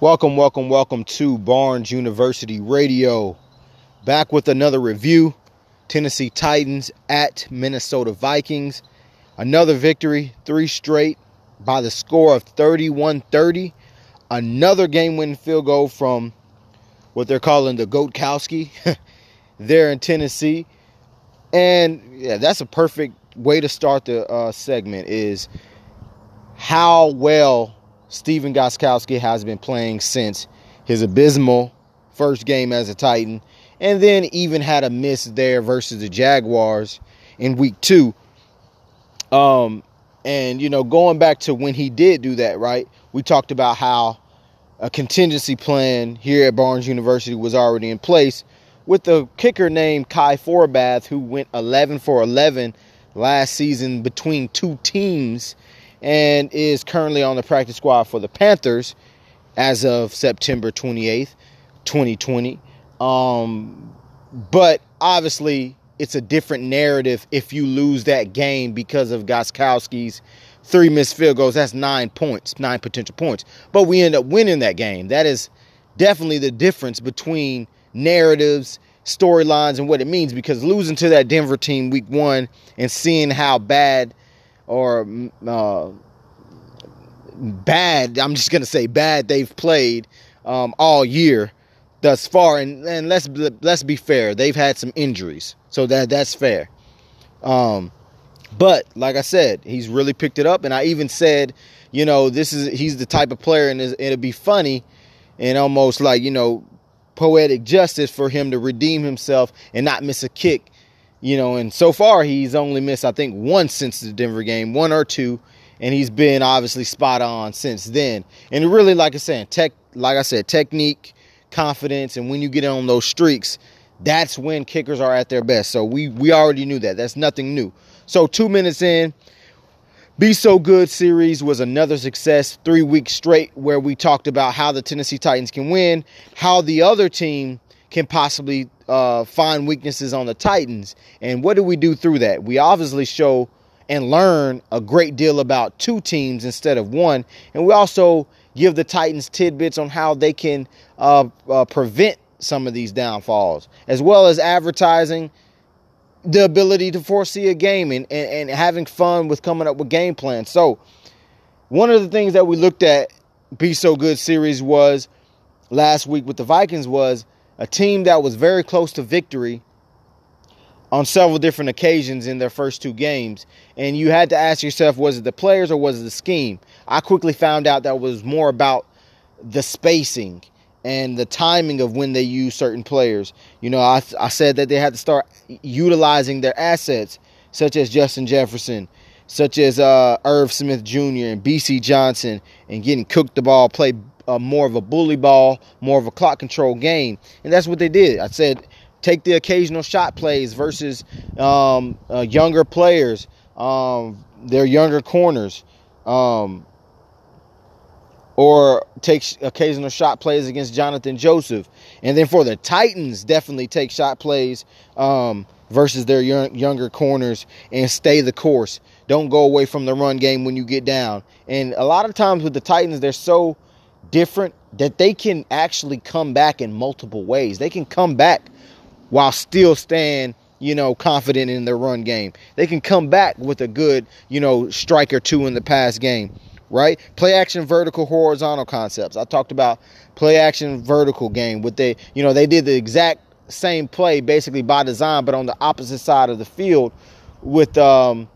Welcome, welcome, welcome to Barnes University Radio. Back with another review. Tennessee Titans at Minnesota Vikings. Another victory, three straight by the score of 31 30. Another game winning field goal from what they're calling the Goatkowski there in Tennessee. And yeah, that's a perfect way to start the uh, segment is how well Stephen Gostkowski has been playing since his abysmal first game as a Titan, and then even had a miss there versus the Jaguars in week two. Um, and you know, going back to when he did do that, right? We talked about how a contingency plan here at Barnes University was already in place with the kicker named Kai Forbath, who went 11 for 11 last season between two teams and is currently on the practice squad for the Panthers as of September 28th, 2020. Um, but obviously, it's a different narrative if you lose that game because of Gostkowski's three missed field goals. That's nine points, nine potential points. But we end up winning that game. That is definitely the difference between narratives, storylines, and what it means because losing to that Denver team week one and seeing how bad or uh, bad. I'm just gonna say bad. They've played um, all year thus far, and, and let's let's be fair. They've had some injuries, so that that's fair. Um, but like I said, he's really picked it up, and I even said, you know, this is he's the type of player, and it'll be funny and almost like you know poetic justice for him to redeem himself and not miss a kick you know, and so far he's only missed, I think, one since the Denver game, one or two, and he's been obviously spot on since then. And really, like I said, tech, like I said, technique, confidence, and when you get on those streaks, that's when kickers are at their best. So we we already knew that. That's nothing new. So two minutes in, Be So Good series was another success, three weeks straight, where we talked about how the Tennessee Titans can win, how the other team can possibly uh, find weaknesses on the Titans. And what do we do through that? We obviously show and learn a great deal about two teams instead of one. And we also give the Titans tidbits on how they can uh, uh, prevent some of these downfalls, as well as advertising the ability to foresee a game and, and, and having fun with coming up with game plans. So, one of the things that we looked at Be So Good series was last week with the Vikings was a team that was very close to victory on several different occasions in their first two games. And you had to ask yourself, was it the players or was it the scheme? I quickly found out that was more about the spacing and the timing of when they use certain players. You know, I, I said that they had to start utilizing their assets, such as Justin Jefferson, such as uh, Irv Smith Jr. and Bisi Johnson, and getting cooked the ball, play uh, more of a bully ball, more of a clock control game. And that's what they did. I said, take the occasional shot plays versus um, uh, younger players, um, their younger corners, um, or take occasional shot plays against Jonathan Joseph. And then for the Titans, definitely take shot plays um, versus their young, younger corners and stay the course. Don't go away from the run game when you get down. And a lot of times with the Titans, they're so different that they can actually come back in multiple ways. They can come back while still staying, you know, confident in their run game. They can come back with a good, you know, strike or two in the pass game, right? Play action vertical horizontal concepts. I talked about play action vertical game with they, you know, they did the exact same play basically by design but on the opposite side of the field with um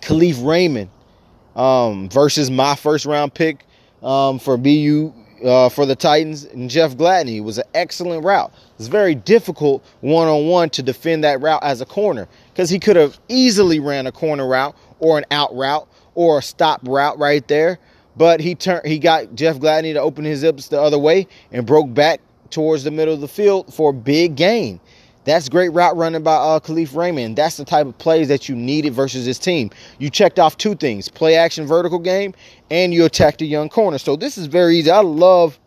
Kalif Raymond um versus my first round pick um, for BU uh, for the Titans and Jeff Gladney. It was an excellent route. It's very difficult one on one to defend that route as a corner because he could have easily ran a corner route or an out route or a stop route right there. But he turned he got Jeff Gladney to open his hips the other way and broke back towards the middle of the field for a big gain. That's great route running by uh, Kalif Raymond. That's the type of plays that you needed versus this team. You checked off two things play action vertical game, and you attacked a young corner. So this is very easy. I love,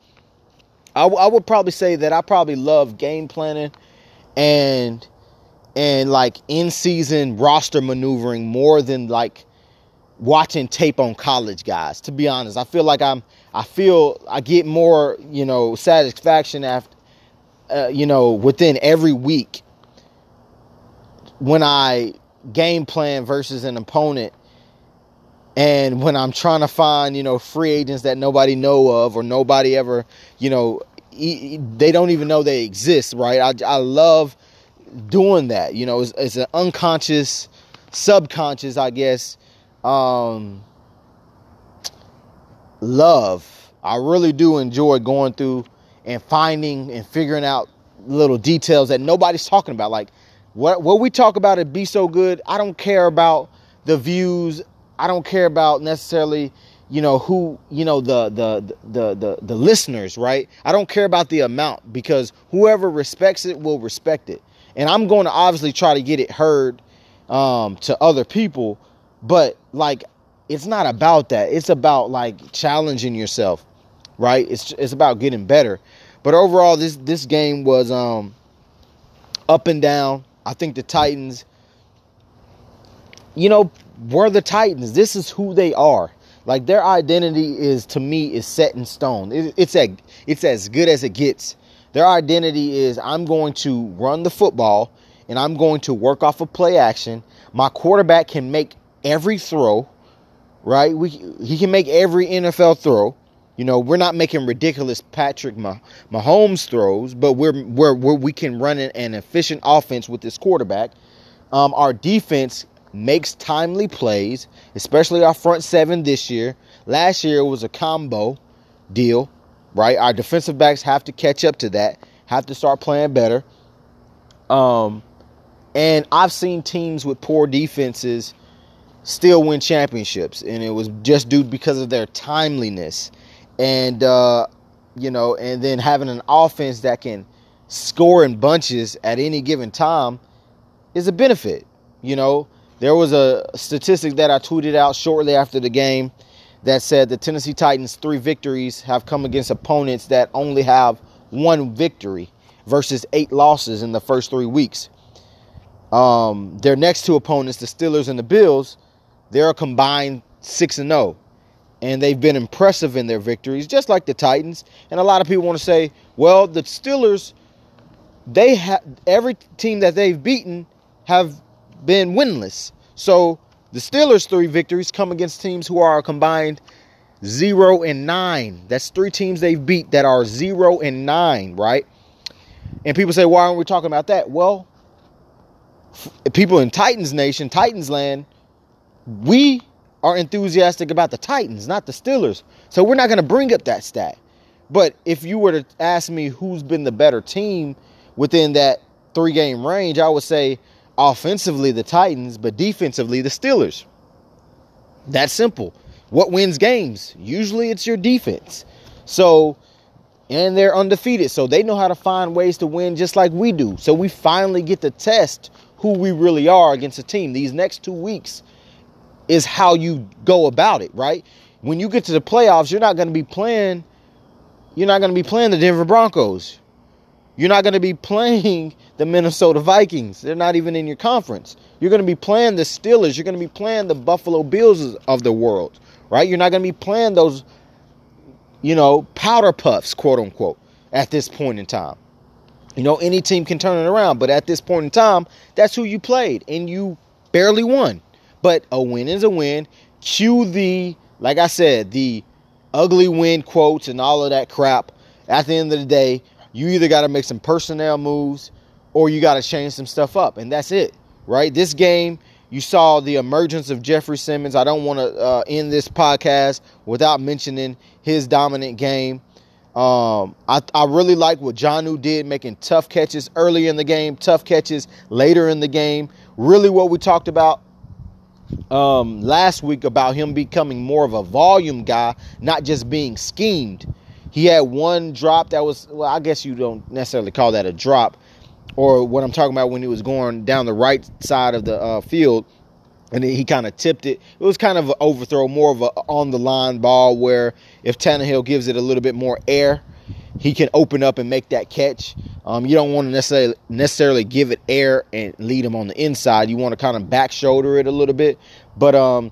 I, w- I would probably say that I probably love game planning and and like in season roster maneuvering more than like watching tape on college guys. To be honest, I feel like I'm. I feel I get more, you know, satisfaction after, uh, you know, within every week when I game plan versus an opponent and when I'm trying to find, you know, free agents that nobody know of or nobody ever, you know, they don't even know they exist, right? I, I love doing that. You know, it's, it's an unconscious, subconscious, I guess, um, love. I really do enjoy going through and finding and figuring out little details that nobody's talking about. Like what what we talk about it be so good. I don't care about the views. I don't care about necessarily you know who you know the the the the the listeners right i don't care about the amount because whoever respects it will respect it and i'm going to obviously try to get it heard um to other people but like it's not about that it's about like challenging yourself right it's it's about getting better but overall this this game was um up and down i think the titans you know were the titans this is who they are like their identity is to me is set in stone. It, it's a, it's as good as it gets. Their identity is I'm going to run the football and I'm going to work off of play action. My quarterback can make every throw, right? We he can make every NFL throw. You know, we're not making ridiculous Patrick Mahomes throws, but we're, we're, we're we can run an efficient offense with this quarterback. Um, our defense makes timely plays, especially our front seven this year. Last year was a combo deal, right? Our defensive backs have to catch up to that, have to start playing better. Um, and I've seen teams with poor defenses still win championships, and it was just due because of their timeliness, and uh, you know, and then having an offense that can score in bunches at any given time is a benefit. You know, there was a statistic that I tweeted out shortly after the game that said the Tennessee Titans' three victories have come against opponents that only have one victory versus eight losses in the first three weeks. Um, their next two opponents, the Steelers and the Bills, they're a combined 6 and 0. And they've been impressive in their victories, just like the Titans. And a lot of people want to say, well, the Steelers, they have every team that they've beaten have been winless. So the Steelers' three victories come against teams who are combined zero and nine. That's three teams they've beat that are zero and nine, right? And people say, why aren't we talking about that? Well, people in Titans Nation, Titans Land, we are enthusiastic about the Titans, not the Steelers. So we're not going to bring up that stat. But if you were to ask me who's been the better team within that three game range, I would say offensively the Titans, but defensively the Steelers. That's simple. What wins games? Usually it's your defense. So, and they're undefeated. So they know how to find ways to win just like we do. So we finally get to test who we really are against a team. These next two weeks is how you go about it, right? When you get to the playoffs, you're not going to be playing you're not going to be playing the Denver Broncos. You're not going to be playing the Minnesota Vikings. They're not even in your conference. You're going to be playing the Steelers. You're going to be playing the Buffalo Bills of the world, right? You're not going to be playing those, you know, powder puffs, quote unquote, at this point in time. You know, any team can turn it around, but at this point in time, that's who you played, and you barely won. But a win is a win. Cue the, like I said, the ugly win quotes and all of that crap. At the end of the day, you either got to make some personnel moves or you got to change some stuff up, and that's it, right? This game, you saw the emergence of Jeffrey Simmons. I don't want to uh, end this podcast without mentioning his dominant game. Um, I, I really like what Jonnu did, making tough catches early in the game, tough catches later in the game. Really, what we talked about um, last week about him becoming more of a volume guy, not just being schemed. He had one drop that was, well, I guess you don't necessarily call that a drop, or what I'm talking about when he was going down the right side of the uh, field, and then he kind of tipped it. It was kind of an overthrow, more of a on the line ball where if Tannehill gives it a little bit more air, he can open up and make that catch. Um, you don't want to necessarily necessarily give it air and lead him on the inside. You want to kind of back shoulder it a little bit, but um,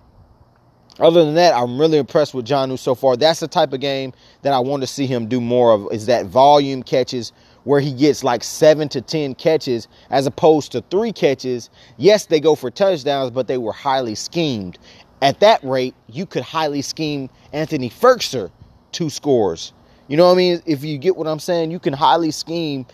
other than that, I'm really impressed with John Jonnu so far. That's the type of game that I want to see him do more of is that volume catches where he gets like seven to 10 catches as opposed to three catches. Yes, they go for touchdowns, but they were highly schemed. At that rate, you could highly scheme Anthony Firkser two scores. You know what I mean? If you get what I'm saying, you can highly scheme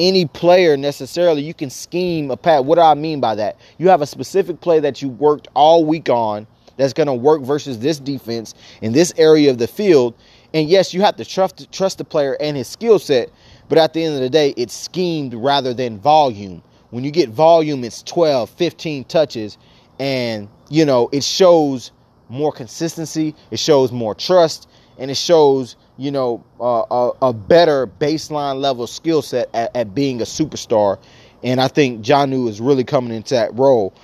any player necessarily. You can scheme a pat. What do I mean by that? You have a specific play that you worked all week on that's going to work versus this defense in this area of the field. And yes, you have to trust trust the player and his skill set, but at the end of the day, it's schemed rather than volume. When you get volume, it's 12, 15 touches and you know, it shows more consistency, it shows more trust, and it shows you know uh, a, a, better baseline level skill set at, at, being a superstar. And I think Jonnu is really coming into that role.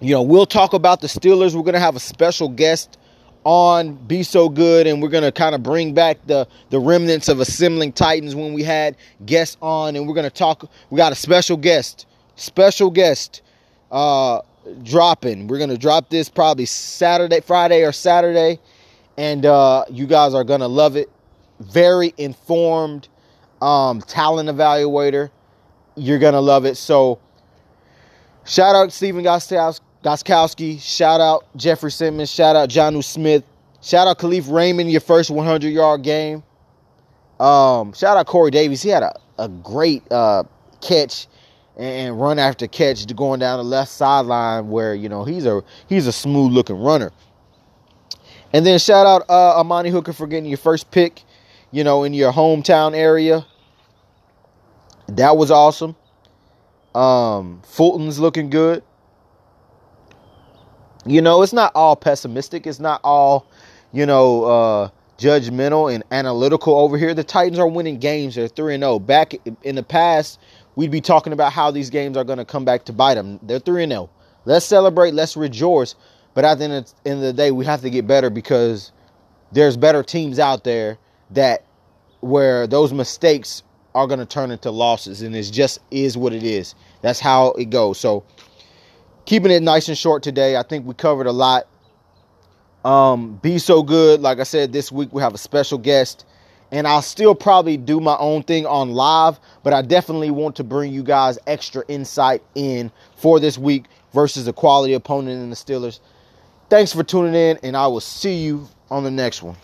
You know, we'll talk about the Steelers. We're gonna have a special guest on Be So Good, and we're gonna kind of bring back the the remnants of assembling Titans when we had guests on, and we're gonna talk. We got a special guest, special guest. Uh, dropping. We're gonna drop this probably Saturday, Friday, or Saturday, and uh, you guys are gonna love it. Very informed um, talent evaluator. You're gonna love it. So, shout out Stephen Gostkowski. Shout out Jeffrey Simmons. Shout out Jonnu Smith. Shout out Kalif Raymond, your first 100 yard game. Um, shout out Corey Davis. He had a, a great uh, catch and run after catch going down the left sideline where you know he's a he's a smooth looking runner. And then shout out uh, Amani Hooker for getting your first pick, you know, in your hometown area. That was awesome. Um, Fulton's looking good. You know, it's not all pessimistic. It's not all, you know, uh, judgmental and analytical over here. The Titans are winning games. They're 3 0. Back in the past, we'd be talking about how these games are going to come back to bite them. They're 3 0. Let's celebrate, let's rejoice. But at the end of the day, we have to get better because there's better teams out there that where those mistakes are going to turn into losses and it just is what it is. That's how it goes. So keeping it nice and short today. I think we covered a lot. Um, be so good. Like I said, this week we have a special guest and I'll still probably do my own thing on live, but I definitely want to bring you guys extra insight in for this week versus a quality opponent in the Steelers. Thanks for tuning in, and I will see you on the next one.